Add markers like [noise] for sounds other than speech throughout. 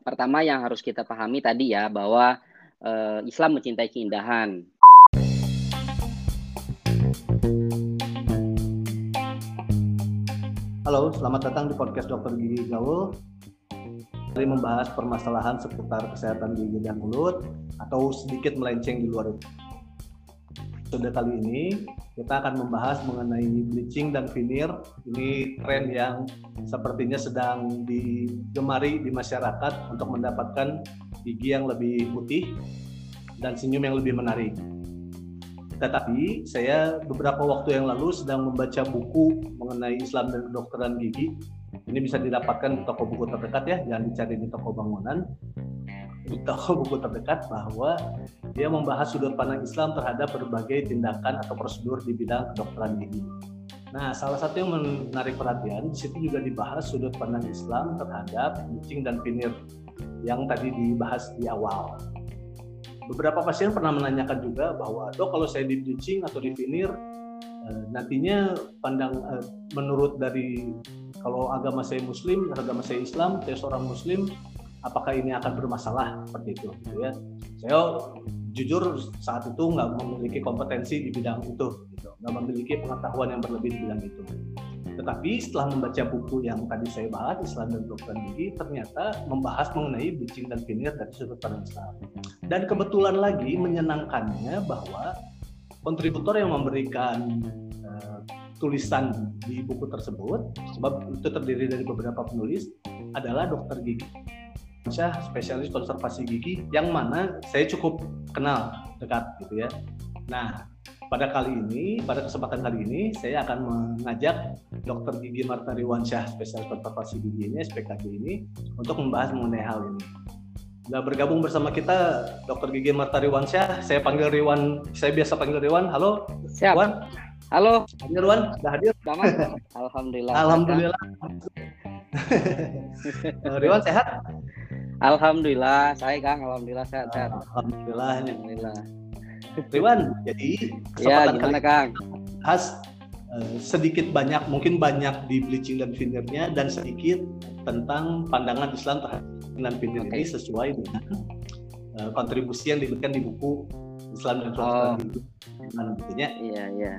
pertama yang harus kita pahami tadi ya bahwa uh, Islam mencintai keindahan. Halo, selamat datang di podcast Dokter Gigi Gaul. Kali membahas permasalahan seputar kesehatan gigi dan mulut atau sedikit melenceng di luar itu. Episode kali ini kita akan membahas mengenai bleaching dan veneer. Ini tren yang sepertinya sedang digemari di masyarakat untuk mendapatkan gigi yang lebih putih dan senyum yang lebih menarik. Tetapi saya beberapa waktu yang lalu sedang membaca buku mengenai Islam dan kedokteran gigi. Ini bisa didapatkan di toko buku terdekat ya, jangan dicari di toko bangunan di buku terdekat bahwa dia membahas sudut pandang Islam terhadap berbagai tindakan atau prosedur di bidang kedokteran gigi. Nah, salah satu yang menarik perhatian di situ juga dibahas sudut pandang Islam terhadap bleaching dan veneer yang tadi dibahas di awal. Beberapa pasien pernah menanyakan juga bahwa dok kalau saya di bleaching atau di veneer eh, nantinya pandang eh, menurut dari kalau agama saya Muslim, agama saya Islam, saya seorang Muslim, apakah ini akan bermasalah? Seperti itu gitu ya. Saya jujur saat itu nggak memiliki kompetensi di bidang itu gitu. Nggak memiliki pengetahuan yang berlebih di bidang itu. Tetapi setelah membaca buku yang tadi saya bahas Islam dan Dokter Gigi ternyata membahas mengenai bleaching dan veneer dari sudut pandang Islam. Dan kebetulan lagi menyenangkannya bahwa kontributor yang memberikan uh, tulisan di buku tersebut sebab itu terdiri dari beberapa penulis adalah dokter gigi Syah spesialis konservasi gigi yang mana saya cukup kenal dekat gitu ya. Nah, pada kali ini, pada kesempatan kali ini saya akan mengajak Dr. Gigi Marta Riwansyah spesialis konservasi gigi ini SPKG ini untuk membahas mengenai hal ini. Nah, bergabung bersama kita Dr. Gigi Marta Riwansyah. Saya panggil Riwan, saya biasa panggil Riwan. Halo. Siap. Riwan. Halo. Panggil Riwan, sudah hadir? Alhamdulillah. Alhamdulillah. [laughs] Riwan sehat? Alhamdulillah, saya Kang, alhamdulillah sehat-sehat. Alhamdulillah. Alhamdulillah. Riwan, jadi ya, gimana Kang? Khas uh, sedikit banyak, mungkin banyak di bleaching dan veneernya dan sedikit tentang pandangan Islam terhadap dengan veneer okay. ini sesuai dengan uh, kontribusi yang diberikan di buku Islam dan Islam oh. Ya. Iya, iya.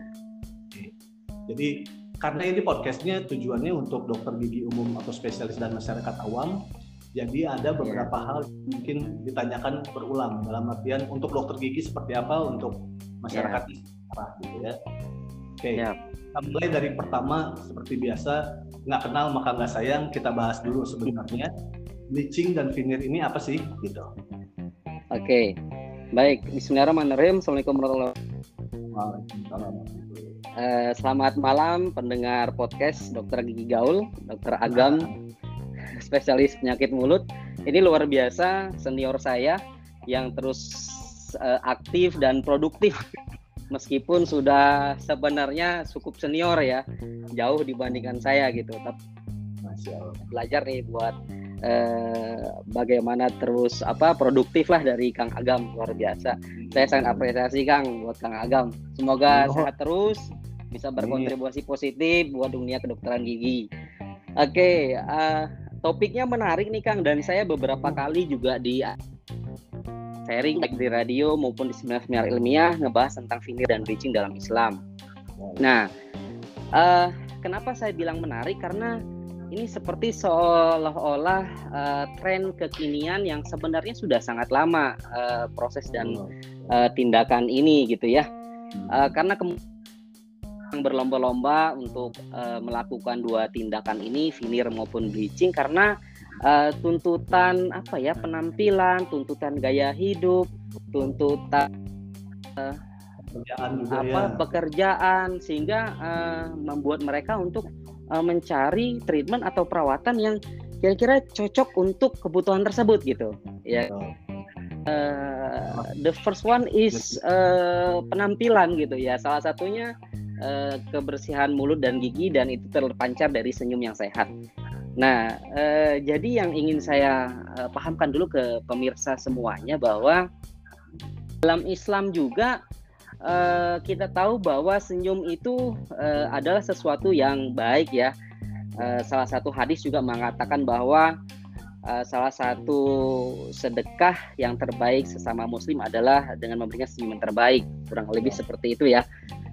Jadi karena ini podcastnya tujuannya untuk dokter gigi umum atau spesialis dan masyarakat awam jadi ada iya. beberapa yeah. hal yang mungkin ditanyakan berulang dalam artian untuk dokter gigi seperti apa, untuk masyarakat yeah. apa gitu ya. Oke, okay. yeah. kita mulai dari pertama seperti biasa nggak kenal maka nggak sayang kita bahas dulu sebenarnya bleaching dan veneer ini apa sih gitu. Oke, okay. baik. Bismillahirrahmanirrahim. Assalamualaikum warahmatullahi wabarakatuh. Uh, selamat malam pendengar podcast Dokter Gigi Gaul, Dokter Agam, spesialis penyakit mulut. Ini luar biasa senior saya yang terus uh, aktif dan produktif. Meskipun sudah sebenarnya cukup senior ya jauh dibandingkan saya gitu. Tapi belajar nih buat uh, bagaimana terus apa produktif lah dari Kang Agam. Luar biasa. Saya sangat apresiasi Kang buat Kang Agam. Semoga oh. sehat terus bisa berkontribusi positif buat dunia kedokteran gigi. Oke okay, uh, eh, topiknya menarik nih Kang dan saya beberapa kali juga di sharing baik di radio maupun di seminar-seminar ilmiah ngebahas tentang finir dan bleaching dalam Islam. Nah, uh, kenapa saya bilang menarik? Karena ini seperti seolah-olah uh, tren kekinian yang sebenarnya sudah sangat lama uh, proses dan uh, tindakan ini gitu ya. Uh, karena kemudian berlomba-lomba untuk uh, melakukan dua tindakan ini, veneer maupun bleaching karena uh, tuntutan apa ya penampilan, tuntutan gaya hidup, tuntutan uh, pekerjaan juga apa ya. pekerjaan sehingga uh, membuat mereka untuk uh, mencari treatment atau perawatan yang kira-kira cocok untuk kebutuhan tersebut gitu ya. Uh, the first one is uh, penampilan gitu ya. Salah satunya uh, kebersihan mulut dan gigi dan itu terpancar dari senyum yang sehat. Nah, uh, jadi yang ingin saya uh, pahamkan dulu ke pemirsa semuanya bahwa dalam Islam juga uh, kita tahu bahwa senyum itu uh, adalah sesuatu yang baik ya. Uh, salah satu hadis juga mengatakan bahwa uh, salah satu sedekah yang terbaik sesama muslim adalah dengan memberikan senyuman terbaik kurang lebih seperti itu ya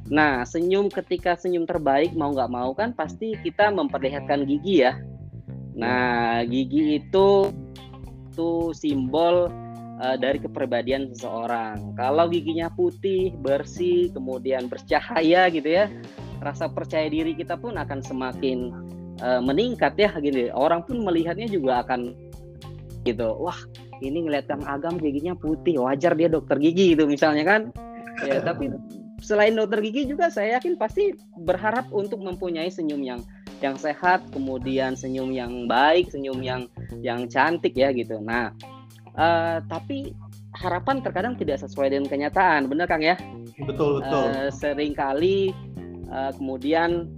nah senyum ketika senyum terbaik mau nggak mau kan pasti kita memperlihatkan gigi ya. Nah gigi itu itu simbol uh, dari kepribadian seseorang. Kalau giginya putih bersih kemudian bercahaya gitu ya rasa percaya diri kita pun akan semakin uh, meningkat ya gini orang pun melihatnya juga akan gitu. Wah ini ngeliat Kang Agam giginya putih wajar dia dokter gigi gitu misalnya kan. Ya tapi selain dokter gigi juga saya yakin pasti berharap untuk mempunyai senyum yang yang sehat kemudian senyum yang baik senyum yang yang cantik ya gitu. Nah uh, tapi harapan terkadang tidak sesuai dengan kenyataan. Benar Kang ya? Betul betul. Uh, sering kali uh, kemudian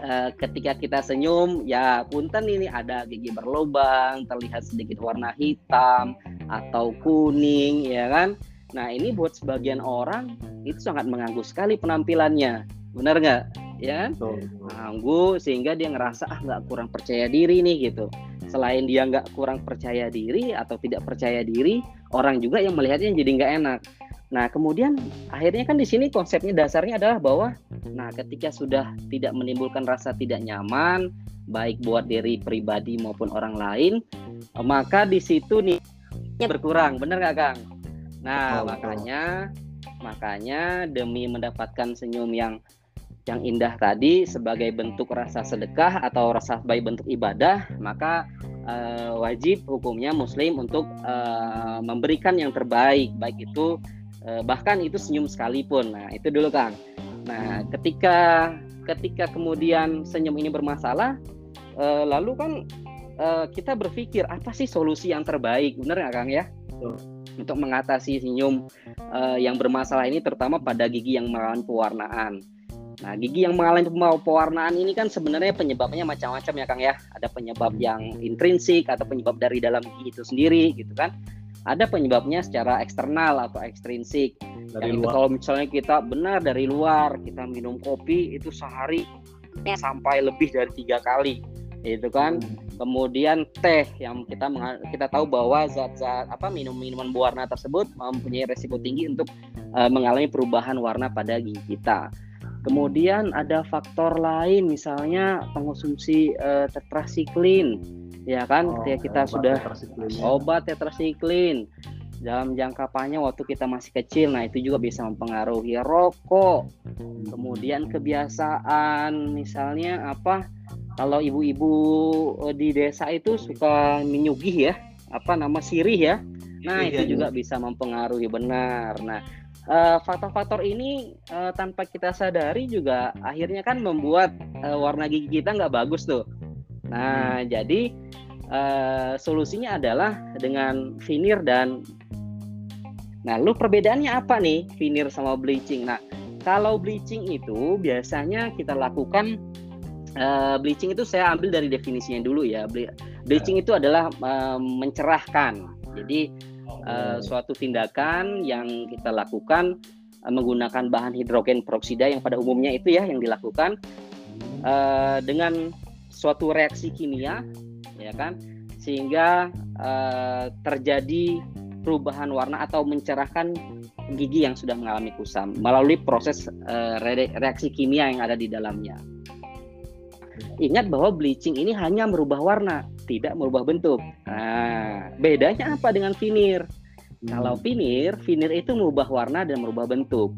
uh, ketika kita senyum ya punten ini ada gigi berlubang terlihat sedikit warna hitam atau kuning ya kan nah ini buat sebagian orang itu sangat mengganggu sekali penampilannya. Benar nggak? Ya mengganggu sehingga dia ngerasa ah nggak kurang percaya diri nih gitu. Selain dia nggak kurang percaya diri atau tidak percaya diri orang juga yang melihatnya jadi nggak enak. Nah, kemudian akhirnya kan di sini konsepnya dasarnya adalah bahwa nah ketika sudah tidak menimbulkan rasa tidak nyaman baik buat diri pribadi maupun orang lain, maka di situ nih berkurang, benar nggak Kang? Nah, oh, makanya oh. makanya demi mendapatkan senyum yang yang indah tadi sebagai bentuk rasa sedekah atau rasa baik bentuk ibadah, maka uh, wajib hukumnya muslim untuk uh, memberikan yang terbaik, baik itu Eh, bahkan itu senyum sekalipun. Nah, itu dulu Kang. Nah, ketika ketika kemudian senyum ini bermasalah, uh, lalu kan uh, kita berpikir apa sih solusi yang terbaik, benar nggak Kang ya? Untuk mengatasi senyum uh, yang bermasalah ini, terutama pada gigi yang mengalami pewarnaan. Nah, gigi yang mengalami pewarnaan ini kan sebenarnya penyebabnya macam-macam ya Kang ya. Ada penyebab yang intrinsik atau penyebab dari dalam gigi itu sendiri gitu kan ada penyebabnya secara eksternal atau ekstrinsik. Dari yang itu kalau misalnya kita benar dari luar kita minum kopi itu sehari sampai lebih dari tiga kali, itu kan. Hmm. Kemudian teh yang kita kita tahu bahwa zat-zat apa minum minuman berwarna tersebut mempunyai resiko tinggi untuk uh, mengalami perubahan warna pada gigi kita. Kemudian ada faktor lain misalnya pengonsumsi uh, tetrasiklin ya kan oh, ketika kita sudah obat tetrasiklin dalam jangka panjang waktu kita masih kecil nah itu juga bisa mempengaruhi rokok kemudian kebiasaan misalnya apa kalau ibu-ibu eh, di desa itu suka menyugih ya apa nama sirih ya nah iya, itu iya. juga bisa mempengaruhi benar nah eh, faktor-faktor uh, ini uh, tanpa kita sadari juga akhirnya kan membuat uh, warna gigi kita nggak bagus tuh Nah, hmm. jadi uh, solusinya adalah dengan veneer dan Nah, lu perbedaannya apa nih veneer sama bleaching? Nah, kalau bleaching itu biasanya kita lakukan uh, bleaching itu saya ambil dari definisinya dulu ya. Bleaching itu adalah uh, mencerahkan. Jadi uh, suatu tindakan yang kita lakukan uh, menggunakan bahan hidrogen peroksida yang pada umumnya itu ya yang dilakukan uh, dengan suatu reaksi kimia ya kan sehingga uh, terjadi perubahan warna atau mencerahkan gigi yang sudah mengalami kusam melalui proses uh, reaksi kimia yang ada di dalamnya. Ingat bahwa bleaching ini hanya merubah warna, tidak merubah bentuk. Nah, bedanya apa dengan veneer? Hmm. Kalau veneer, veneer itu merubah warna dan merubah bentuk.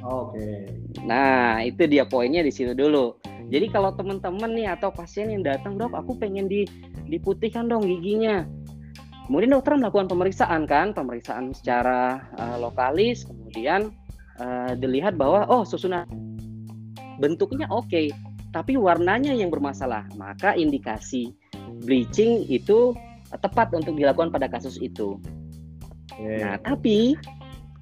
Oke. Okay. Nah, itu dia poinnya di situ dulu. Jadi kalau teman-teman nih atau pasien yang datang dok, aku pengen di diputihkan dong giginya. Kemudian dokter melakukan pemeriksaan kan, pemeriksaan secara uh, lokalis, kemudian uh, dilihat bahwa oh susunan bentuknya oke, okay, tapi warnanya yang bermasalah. Maka indikasi bleaching itu tepat untuk dilakukan pada kasus itu. Yeah. Nah, tapi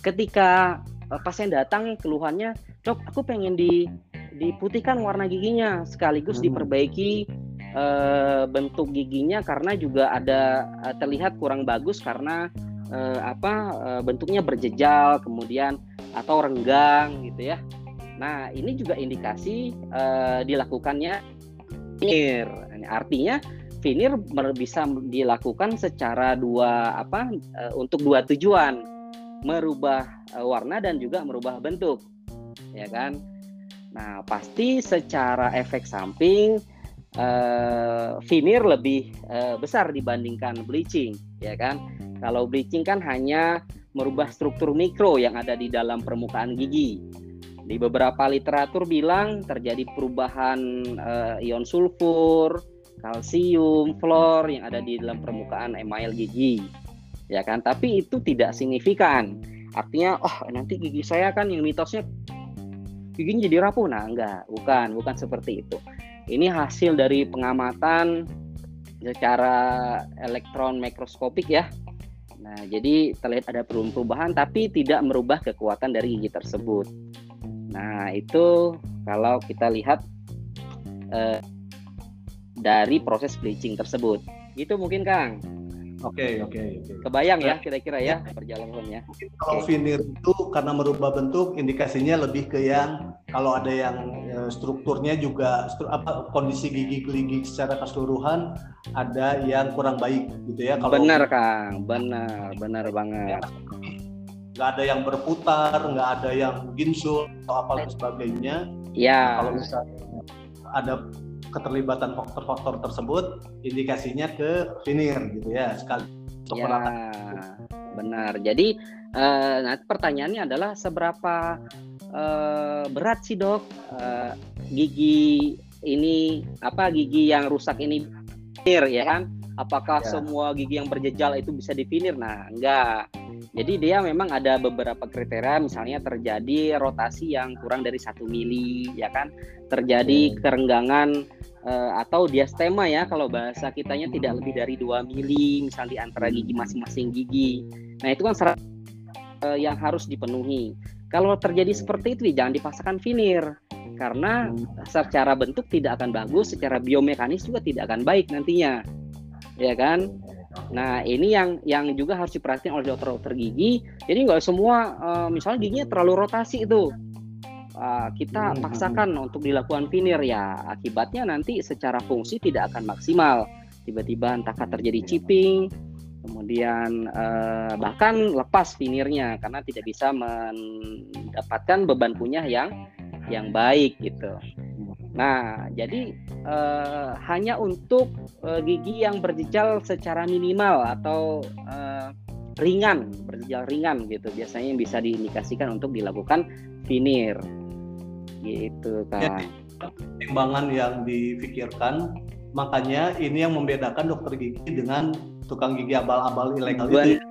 ketika uh, pasien datang keluhannya, dok, aku pengen di diputihkan warna giginya sekaligus hmm. diperbaiki uh, bentuk giginya karena juga ada uh, terlihat kurang bagus karena uh, apa bentuknya berjejal kemudian atau renggang gitu ya. Nah, ini juga indikasi uh, dilakukannya ini artinya veneer bisa dilakukan secara dua apa uh, untuk dua tujuan. Merubah uh, warna dan juga merubah bentuk. Ya kan? Nah pasti secara efek samping uh, veneer lebih uh, besar dibandingkan bleaching. Ya kan? Kalau bleaching kan hanya merubah struktur mikro yang ada di dalam permukaan gigi di beberapa literatur bilang terjadi perubahan uh, ion sulfur, kalsium, fluor yang ada di dalam permukaan email gigi. Ya kan? Tapi itu tidak signifikan. Artinya, oh nanti gigi saya kan yang mitosnya giginya jadi rapuh. Nah, enggak, bukan, bukan seperti itu. Ini hasil dari pengamatan secara elektron mikroskopik ya. Nah, jadi terlihat ada perubahan tapi tidak merubah kekuatan dari gigi tersebut. Nah, itu kalau kita lihat eh, dari proses bleaching tersebut. Itu mungkin Kang. Oke, okay, oke, okay, okay. Kebayang ya kira-kira ya, ya perjalanannya. Kalau okay. itu karena merubah bentuk, indikasinya lebih ke yang kalau ada yang ya, strukturnya juga stru, apa kondisi gigi gigi secara keseluruhan ada yang kurang baik gitu ya. Kalau benar Kang, benar, benar banget. Ya, nggak ada yang berputar, nggak ada yang ginsul atau apa sebagainya. Ya. Nah, kalau misalnya ada keterlibatan faktor-faktor tersebut, indikasinya ke veneer gitu ya sekali. Ya, benar. Jadi uh, nah pertanyaannya adalah seberapa uh, berat sih dok uh, gigi ini apa gigi yang rusak ini veneer ya kan? Apakah ya. semua gigi yang berjejal itu bisa divinir? Nah, enggak. Jadi dia memang ada beberapa kriteria, misalnya terjadi rotasi yang kurang dari satu mili, ya kan? Terjadi kerenggangan uh, atau diastema ya, kalau bahasa kitanya tidak lebih dari dua mili, misalnya di antara gigi masing-masing gigi. Nah itu kan syarat uh, yang harus dipenuhi. Kalau terjadi seperti itu, jangan dipaksakan finir karena secara bentuk tidak akan bagus, secara biomekanis juga tidak akan baik nantinya ya kan? Nah ini yang yang juga harus diperhatikan oleh dokter-dokter gigi. Jadi nggak semua uh, misalnya giginya terlalu rotasi itu. Uh, kita hmm, paksakan hmm. untuk dilakukan veneer ya. Akibatnya nanti secara fungsi tidak akan maksimal. Tiba-tiba entah terjadi chipping kemudian uh, bahkan lepas veneernya karena tidak bisa mendapatkan beban punya yang yang baik gitu Nah, jadi uh, hanya untuk uh, gigi yang berjejal secara minimal atau uh, ringan, berjejal ringan gitu. Biasanya yang bisa diindikasikan untuk dilakukan veneer. Gitu kan. Timbangan yang difikirkan, makanya ini yang membedakan dokter gigi dengan tukang gigi abal-abal ilegal itu.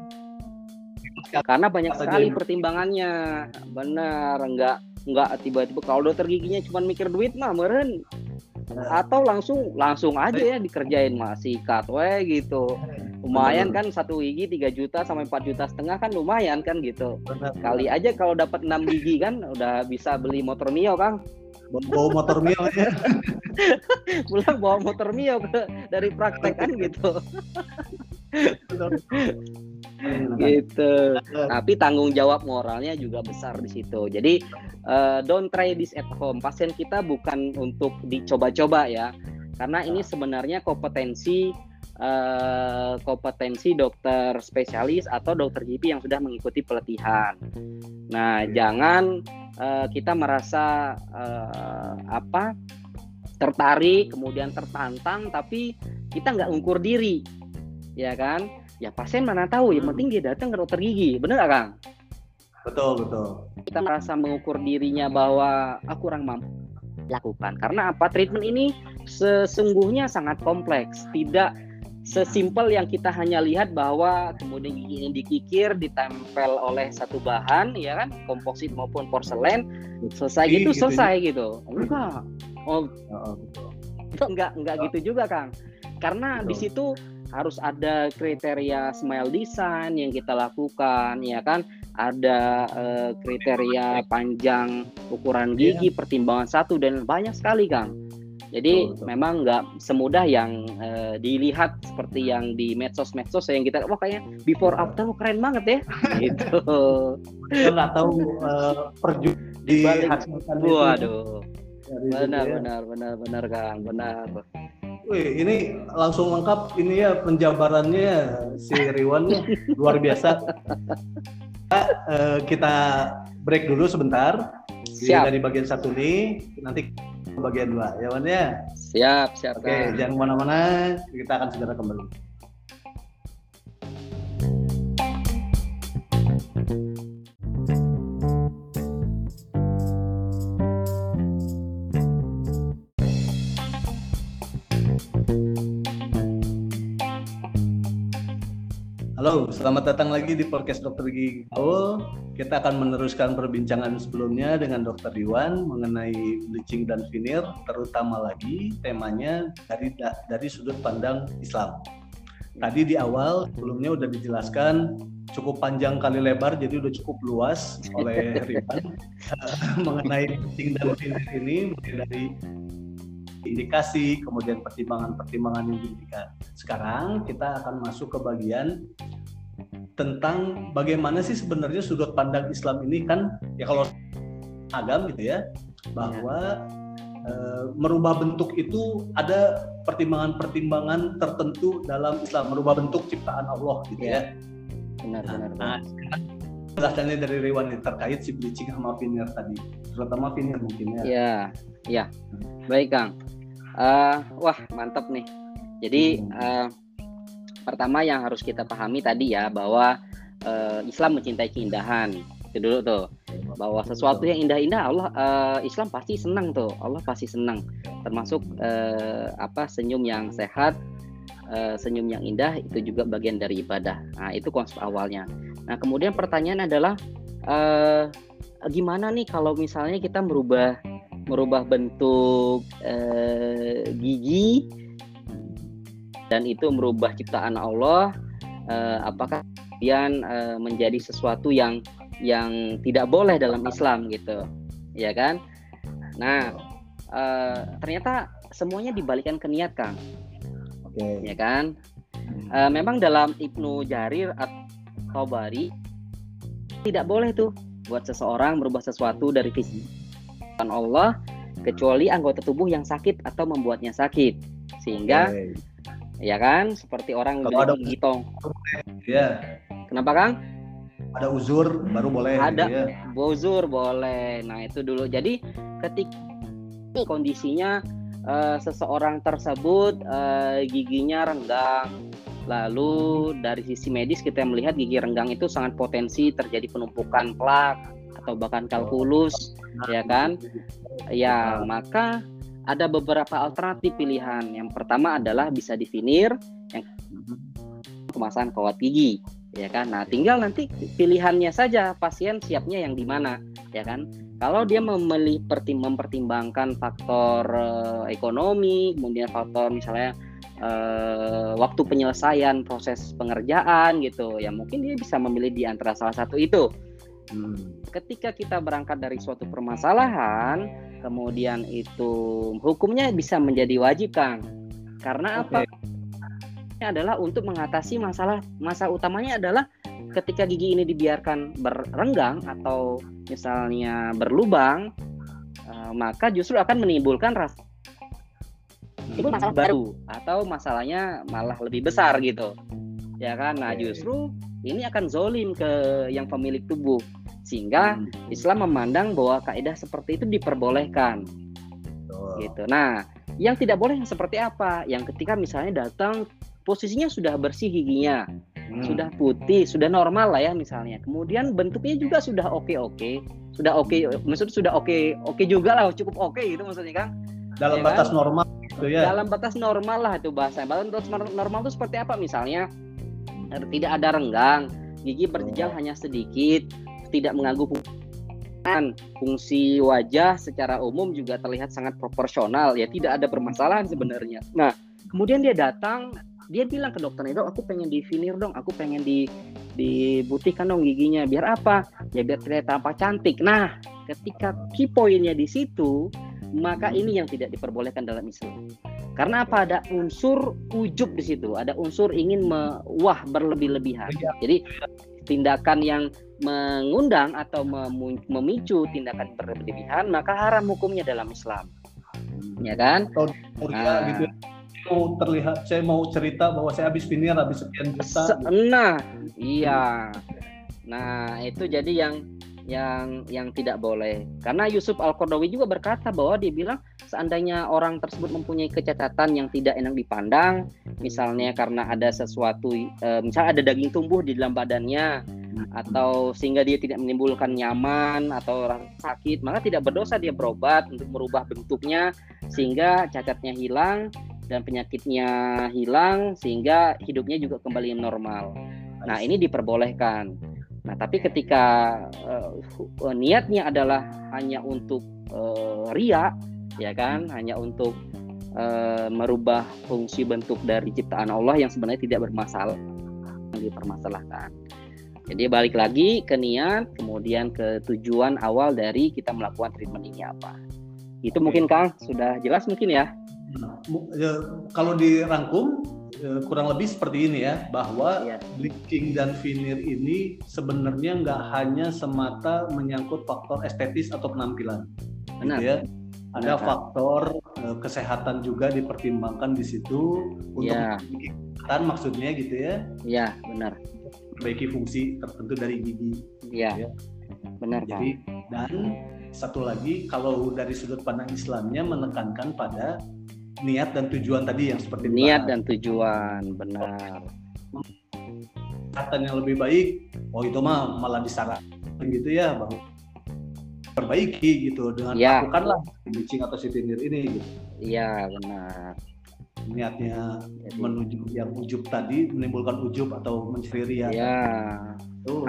Karena banyak sekali pertimbangannya. Benar, enggak nggak tiba-tiba kalau dokter giginya cuma mikir duit mah meren. Atau langsung langsung aja ya dikerjain masih cut we gitu. Lumayan kan satu gigi 3 juta sampai 4 juta setengah kan lumayan kan gitu. Kali aja kalau dapat 6 gigi kan udah bisa beli motor mio kang. Bawa motor mio ya. [laughs] Pulang bawa motor mio ke dari praktek kan gitu gitu. Tapi tanggung jawab moralnya juga besar di situ. Jadi uh, don't try this at home. Pasien kita bukan untuk dicoba-coba ya, karena ini sebenarnya kompetensi uh, kompetensi dokter spesialis atau dokter GP yang sudah mengikuti pelatihan. Nah, jangan uh, kita merasa uh, apa tertarik kemudian tertantang tapi kita nggak ngukur diri. Ya kan ya pasien mana tahu yang penting dia datang ke dokter gigi. Bener gak kang? Betul betul. Kita merasa mengukur dirinya bahwa aku kurang mampu lakukan. Karena apa? Treatment ini sesungguhnya sangat kompleks. Tidak sesimpel yang kita hanya lihat bahwa kemudian gigi ini dikikir ditempel oleh satu bahan ya kan? Komposit maupun porselen. Selesai gitu, gitu selesai ya? gitu. Enggak. Oh, oh enggak enggak gitu juga kang. Karena di situ harus ada kriteria smile design yang kita lakukan ya kan ada uh, kriteria panjang ukuran iya. gigi, yeah. pertimbangan satu dan banyak sekali Kang. Jadi betul, betul. memang nggak semudah yang uh, dilihat seperti yang di medsos-medsos yang kita wah kayaknya before after keren banget ya [laughs] gitu. Nggak tahu uh, perju di hasilkan Waduh. Benar, ya. benar, benar, benar, Kang, benar. Wih, ini langsung lengkap ini ya penjabarannya si Riwan luar biasa. Uh, kita break dulu sebentar. Siap. Dari bagian satu nih, nanti bagian dua, ya Wan ya. Siap, siap. Oke, kan. jangan ke mana-mana, kita akan segera kembali. Halo, selamat datang lagi di podcast Dokter Gigi Gaul. Kita akan meneruskan perbincangan sebelumnya dengan Dokter Iwan mengenai bleaching dan veneer, terutama lagi temanya dari dari sudut pandang Islam. Tadi di awal sebelumnya udah dijelaskan cukup panjang kali lebar, jadi udah cukup luas oleh Riwan [laughs] mengenai bleaching dan veneer ini, mulai dari indikasi, kemudian pertimbangan-pertimbangan yang diberikan. Sekarang kita akan masuk ke bagian tentang bagaimana sih sebenarnya sudut pandang Islam ini kan ya kalau agam gitu ya bahwa e, merubah bentuk itu ada pertimbangan-pertimbangan tertentu dalam Islam merubah bentuk ciptaan Allah gitu ya. Benar nah, benar. Nah, penjelasannya dari Rewan terkait si bleaching sama veneer tadi, terutama veneer mungkin ya. Iya, iya. Baik Kang. Uh, wah mantap nih. Jadi uh, pertama yang harus kita pahami tadi ya bahwa uh, Islam mencintai keindahan. Itu dulu tuh. Bahwa sesuatu yang indah-indah Allah uh, Islam pasti senang tuh. Allah pasti senang. Termasuk uh, apa senyum yang sehat uh, senyum yang indah itu juga bagian dari ibadah. Nah itu konsep awalnya. Nah kemudian pertanyaan adalah uh, gimana nih kalau misalnya kita merubah merubah bentuk uh, gigi dan itu merubah ciptaan Allah uh, apakah kemudian uh, menjadi sesuatu yang yang tidak boleh dalam Islam gitu ya kan? Nah uh, ternyata semuanya dibalikan ke niat Kang. Oke. Okay. ya kan? Uh, memang dalam Ibnu Jarir atau Bari tidak boleh tuh buat seseorang merubah sesuatu dari visi Allah kecuali anggota tubuh yang sakit atau membuatnya sakit. Sehingga okay ya kan seperti orang kalau ada gitong ya kenapa kang? Ada uzur baru boleh. Ada ya. uzur boleh. Nah itu dulu. Jadi ketika kondisinya uh, seseorang tersebut uh, giginya renggang lalu dari sisi medis kita melihat gigi renggang itu sangat potensi terjadi penumpukan plak atau bahkan kalkulus oh, ya kan ya maka ada beberapa alternatif pilihan. Yang pertama adalah bisa divinir, yang kemasan kawat gigi, ya kan. Nah, tinggal nanti pilihannya saja pasien siapnya yang di mana, ya kan. Kalau dia memilih mempertimbangkan faktor uh, ekonomi, kemudian faktor misalnya uh, waktu penyelesaian proses pengerjaan gitu, ya mungkin dia bisa memilih di antara salah satu itu. Hmm. Ketika kita berangkat dari suatu permasalahan, kemudian itu hukumnya bisa menjadi wajib Kang. Karena okay. apa? Ini adalah untuk mengatasi masalah masa utamanya adalah ketika gigi ini dibiarkan berenggang atau misalnya berlubang uh, maka justru akan menimbulkan rasa itu masalah baru. atau masalahnya malah lebih besar gitu. Ya kan? Nah justru ini akan zolim ke yang pemilik tubuh. Sehingga hmm. Islam memandang bahwa kaidah seperti itu diperbolehkan. Oh. gitu. Nah yang tidak boleh yang seperti apa? Yang ketika misalnya datang posisinya sudah bersih giginya. Hmm. sudah putih sudah normal lah ya misalnya. Kemudian bentuknya juga sudah oke oke sudah oke okay, maksud sudah oke okay, oke okay juga lah cukup oke okay, gitu maksudnya kan dalam ya batas kan? normal gitu ya. Dalam batas normal lah itu bahasa. Batas normal itu seperti apa misalnya tidak ada renggang. Gigi berjejal oh. hanya sedikit tidak mengganggu fungsi. Wajah secara umum juga terlihat sangat proporsional. Ya tidak ada permasalahan sebenarnya. Nah kemudian dia datang dia bilang ke dokternya dok aku pengen di veneer dong. Aku pengen di dibutihkan dong giginya biar apa? Ya biar terlihat tampak cantik. Nah ketika key pointnya di situ maka ini yang tidak diperbolehkan dalam Islam karena apa ada unsur ujub di situ ada unsur ingin me, wah berlebih-lebihan iya. jadi tindakan yang mengundang atau memicu tindakan berlebihan maka haram hukumnya dalam Islam ya kan nah, gitu. mau terlihat saya mau cerita bahwa saya habis veneer habis sekian juta. Nah, iya. Nah, itu jadi yang yang yang tidak boleh. Karena Yusuf Al-Qardawi juga berkata bahwa dia bilang seandainya orang tersebut mempunyai kecacatan yang tidak enak dipandang, misalnya karena ada sesuatu e, misalnya ada daging tumbuh di dalam badannya atau sehingga dia tidak menimbulkan nyaman atau sakit, maka tidak berdosa dia berobat untuk merubah bentuknya sehingga cacatnya hilang dan penyakitnya hilang sehingga hidupnya juga kembali normal. Nah, ini diperbolehkan. Nah, tapi ketika uh, niatnya adalah hanya untuk uh, ria, ya kan, hanya untuk uh, merubah fungsi bentuk dari ciptaan Allah yang sebenarnya tidak bermasalah, yang dipermasalahkan. Jadi balik lagi ke niat, kemudian ke tujuan awal dari kita melakukan treatment ini apa. Itu mungkin Kang sudah jelas mungkin ya. Nah, ya, kalau dirangkum kurang lebih seperti ini ya bahwa ya. bleaching dan veneer ini sebenarnya nggak hanya semata menyangkut faktor estetis atau penampilan, gitu Benar. gitu ya. Ada Benar. faktor uh, kesehatan juga dipertimbangkan di situ untuk ya. kesehatan maksudnya gitu ya. Iya, benar. Perbaiki fungsi tertentu dari gigi. Iya. Ya. Benar, Jadi dan satu lagi kalau dari sudut pandang Islamnya menekankan pada niat dan tujuan tadi yang seperti niat dan tujuan benar. Kata yang lebih baik oh itu mah malah disarankan gitu ya bahwa perbaiki gitu dengan ya. lakukanlah bleaching atau sitinir ini gitu. Iya benar. Niatnya Jadi, menuju yang ujub tadi menimbulkan ujub atau mencuri ya ya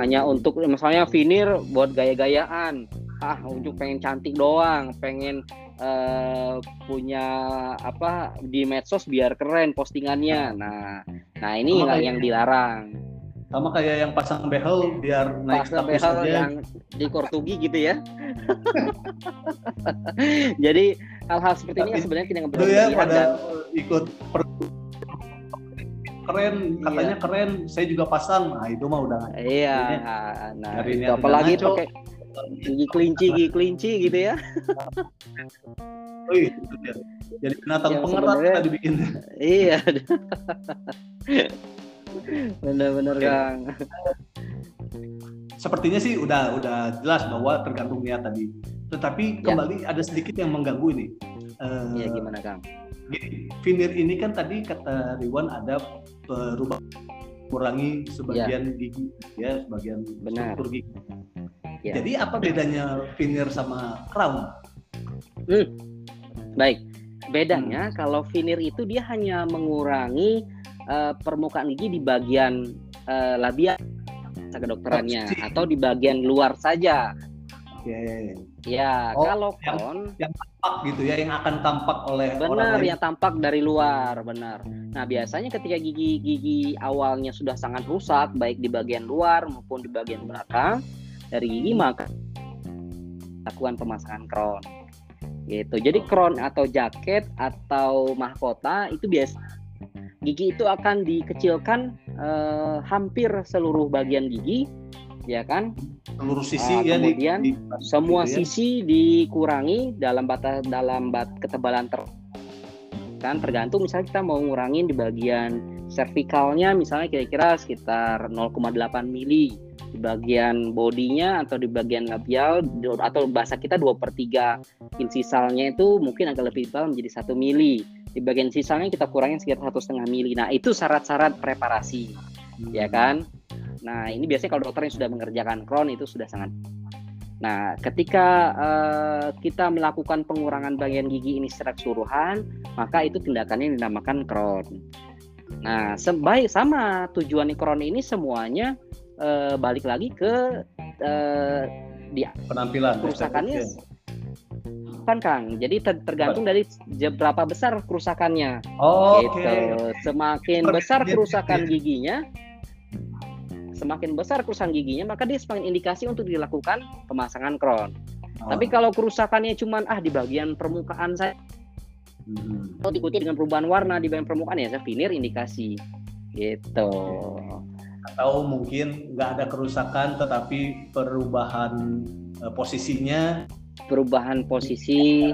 hanya untuk misalnya vinir buat gaya-gayaan. Ah ujub pengen cantik doang pengen uh, punya apa di medsos biar keren postingannya. Nah, nah ini yang, yang dilarang. Sama kayak yang pasang behel biar naik pasang status behel aja. yang di Kortugi gitu ya. [laughs] Jadi hal-hal seperti Tapi, ini sebenarnya tidak benar ya, pada dan... ikut per keren katanya iya. keren saya juga pasang nah itu mah udah iya nah itu apalagi pakai gigi kelinci gigi kelinci gitu ya. [laughs] Iya jadi binatang pengerat kita dibikin. Iya. Benar-benar kang. Sepertinya sih udah udah jelas bahwa tergantung niat tadi. Tetapi ya. kembali ada sedikit yang mengganggu ini. Iya uh, gimana kang? gini vinir ini kan tadi kata Riwan ada perubahan kurangi sebagian ya. gigi ya sebagian Benar. struktur gigi Ya. Jadi apa bedanya veneer sama crown? Hmm. Baik, bedanya hmm. kalau veneer itu dia hanya mengurangi uh, permukaan gigi di bagian uh, labia kedokterannya oh, atau di bagian luar saja. Oke. Okay. Ya, oh, kalau yang, kon yang tampak gitu ya, yang akan tampak oleh benar, orang lain. yang tampak dari luar, benar. Nah, biasanya ketika gigi-gigi awalnya sudah sangat rusak, baik di bagian luar maupun di bagian belakang, dari gigi maka lakukan pemasangan crown gitu jadi crown atau jaket atau mahkota itu biasa gigi itu akan dikecilkan eh, hampir seluruh bagian gigi ya kan? Seluruh sisi uh, ya kemudian di, di, semua gitu ya. sisi dikurangi dalam batas dalam bat ketebalan ter kan? Tergantung misalnya kita mau ngurangin di bagian cervicalnya misalnya kira-kira sekitar 0,8 mili di bagian bodinya atau di bagian labial atau bahasa kita 2 per 3 insisalnya itu mungkin agak lebih tebal menjadi satu mili. Di bagian sisalnya kita kurangin sekitar satu setengah mili. Nah itu syarat-syarat preparasi hmm. ya kan nah ini biasanya kalau dokter yang sudah mengerjakan crown itu sudah sangat Nah, ketika uh, kita melakukan pengurangan bagian gigi ini secara keseluruhan, maka itu tindakannya dinamakan crown. Nah, sebaik sama tujuan crown ini semuanya uh, balik lagi ke uh, dia penampilan kerusakannya kan Kang. Jadi ter tergantung dari berapa besar kerusakannya. Oh, gitu. Okay. Semakin besar kerusakan giginya, semakin besar kerusakan giginya, maka dia semakin indikasi untuk dilakukan pemasangan crown. Oh. Tapi kalau kerusakannya cuma ah di bagian permukaan saya hmm. atau diikuti dengan perubahan warna di bagian permukaan ya saya finir indikasi gitu atau mungkin nggak ada kerusakan tetapi perubahan uh, posisinya perubahan posisi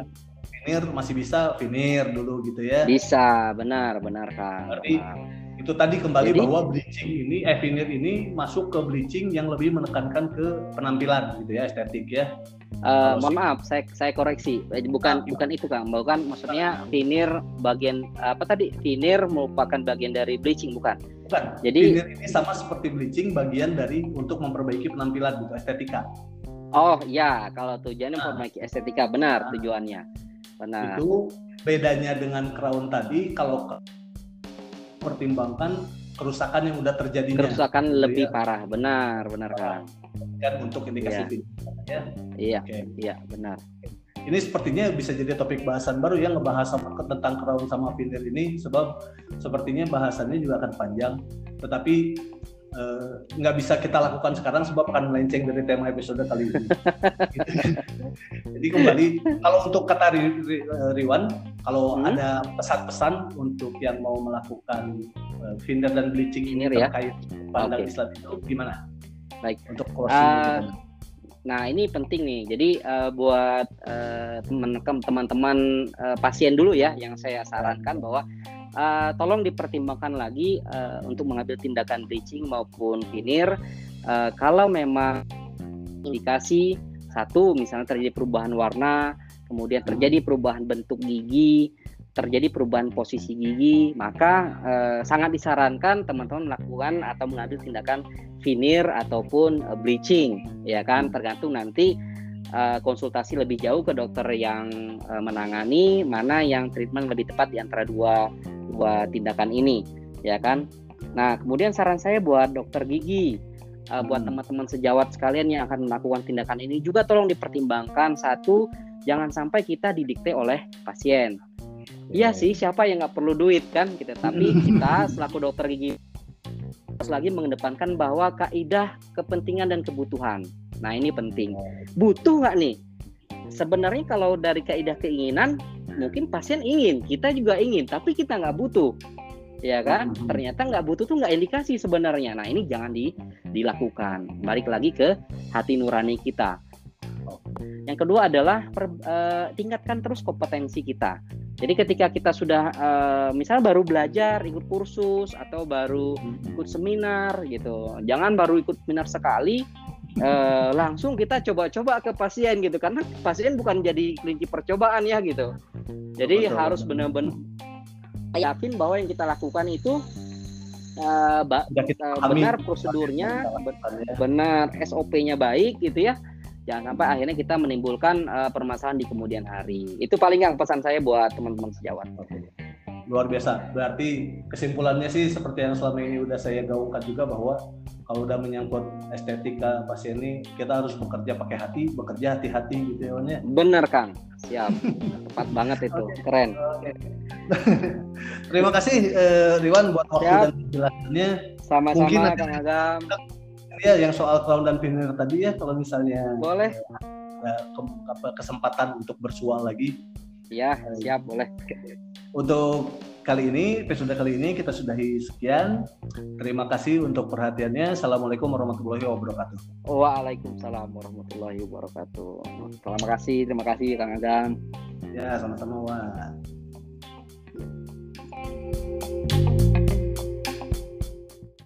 finir masih bisa finir dulu gitu ya. Bisa, benar, benar Kang. Berarti itu tadi kembali Jadi, bahwa bleaching ini, eh ini masuk ke bleaching yang lebih menekankan ke penampilan gitu ya, estetik ya. Uh, mohon maaf, saya saya koreksi, eh, bukan nah, bukan itu kang, bukan maksudnya finir bagian apa tadi? Finir merupakan bagian dari bleaching bukan? Bukan. Jadi finir ini sama seperti bleaching, bagian dari untuk memperbaiki penampilan gitu, estetika. Oh ya, kalau tujuannya nah, memperbaiki estetika benar nah, tujuannya, benar. Itu bedanya dengan crown tadi, kalau pertimbangkan kerusakan yang udah terjadi kerusakan gitu lebih ya. parah benar benar kan kan untuk indikasi ya. iya okay. iya benar ini sepertinya bisa jadi topik bahasan baru ya ngebahas sama tentang crown sama pinir ini sebab sepertinya bahasannya juga akan panjang tetapi nggak uh, bisa kita lakukan sekarang sebab akan melenceng dari tema episode kali ini. [laughs] Jadi kembali kalau untuk kata eh, Riwan, kalau hmm. ada pesan-pesan untuk yang mau melakukan uh, finder dan bleaching ini ya? terkait pandang okay. Islam itu gimana? Baik. Untuk closing. Uh, Nah ini penting nih. Jadi uh, buat uh, teman-teman uh, pasien dulu ya, yang saya sarankan bahwa uh, tolong dipertimbangkan lagi uh, untuk mengambil tindakan bleaching maupun veneer. Uh, kalau memang indikasi satu misalnya terjadi perubahan warna, kemudian terjadi perubahan bentuk gigi, terjadi perubahan posisi gigi, maka eh, sangat disarankan teman-teman melakukan atau mengambil tindakan veneer ataupun eh, bleaching, ya kan, tergantung nanti eh, konsultasi lebih jauh ke dokter yang eh, menangani mana yang treatment lebih tepat di antara dua dua tindakan ini, ya kan. Nah, kemudian saran saya buat dokter gigi, uh, buat hmm. teman-teman sejawat sekalian yang akan melakukan tindakan ini juga tolong dipertimbangkan satu jangan sampai kita didikte oleh pasien Iya sih, siapa yang nggak perlu duit kan kita. Gitu. Tapi [laughs] kita selaku dokter gigi harus lagi mengedepankan bahwa kaidah kepentingan dan kebutuhan. Nah ini penting. Butuh nggak nih? Sebenarnya kalau dari kaidah keinginan, mungkin pasien ingin, kita juga ingin, tapi kita nggak butuh. Ya kan? Ternyata nggak butuh tuh nggak indikasi sebenarnya. Nah ini jangan di, dilakukan. Balik lagi ke hati nurani kita. Yang kedua adalah per, uh, tingkatkan terus kompetensi kita. Jadi ketika kita sudah uh, misalnya baru belajar ikut kursus atau baru ikut seminar gitu, jangan baru ikut seminar sekali uh, langsung kita coba-coba ke pasien gitu karena pasien bukan jadi kelinci percobaan ya gitu. Jadi betul, harus benar-benar yakin bahwa yang kita lakukan itu uh, benar prosedurnya, benar SOP-nya baik gitu ya jangan sampai akhirnya kita menimbulkan uh, permasalahan di kemudian hari. Itu paling yang pesan saya buat teman-teman sejawat. Oke. Luar biasa. Berarti kesimpulannya sih seperti yang selama ini udah saya gaungkan juga bahwa kalau udah menyangkut estetika pasien ini kita harus bekerja pakai hati, bekerja hati-hati gitu ya, ya. Bener Kang. Siap. Tepat banget itu. Okay. Keren. Okay. [laughs] Terima kasih uh, Riwan buat waktu Siap. dan penjelasannya. Sama-sama Kang Agam ya yang soal crown dan pinner tadi ya kalau misalnya boleh ya, ke, apa, kesempatan untuk bersuah lagi ya siap boleh. Untuk kali ini episode kali ini kita sudahi sekian. Terima kasih untuk perhatiannya. Assalamualaikum warahmatullahi wabarakatuh. Waalaikumsalam warahmatullahi wabarakatuh. Terima kasih terima kasih kang Adam ya sama-sama.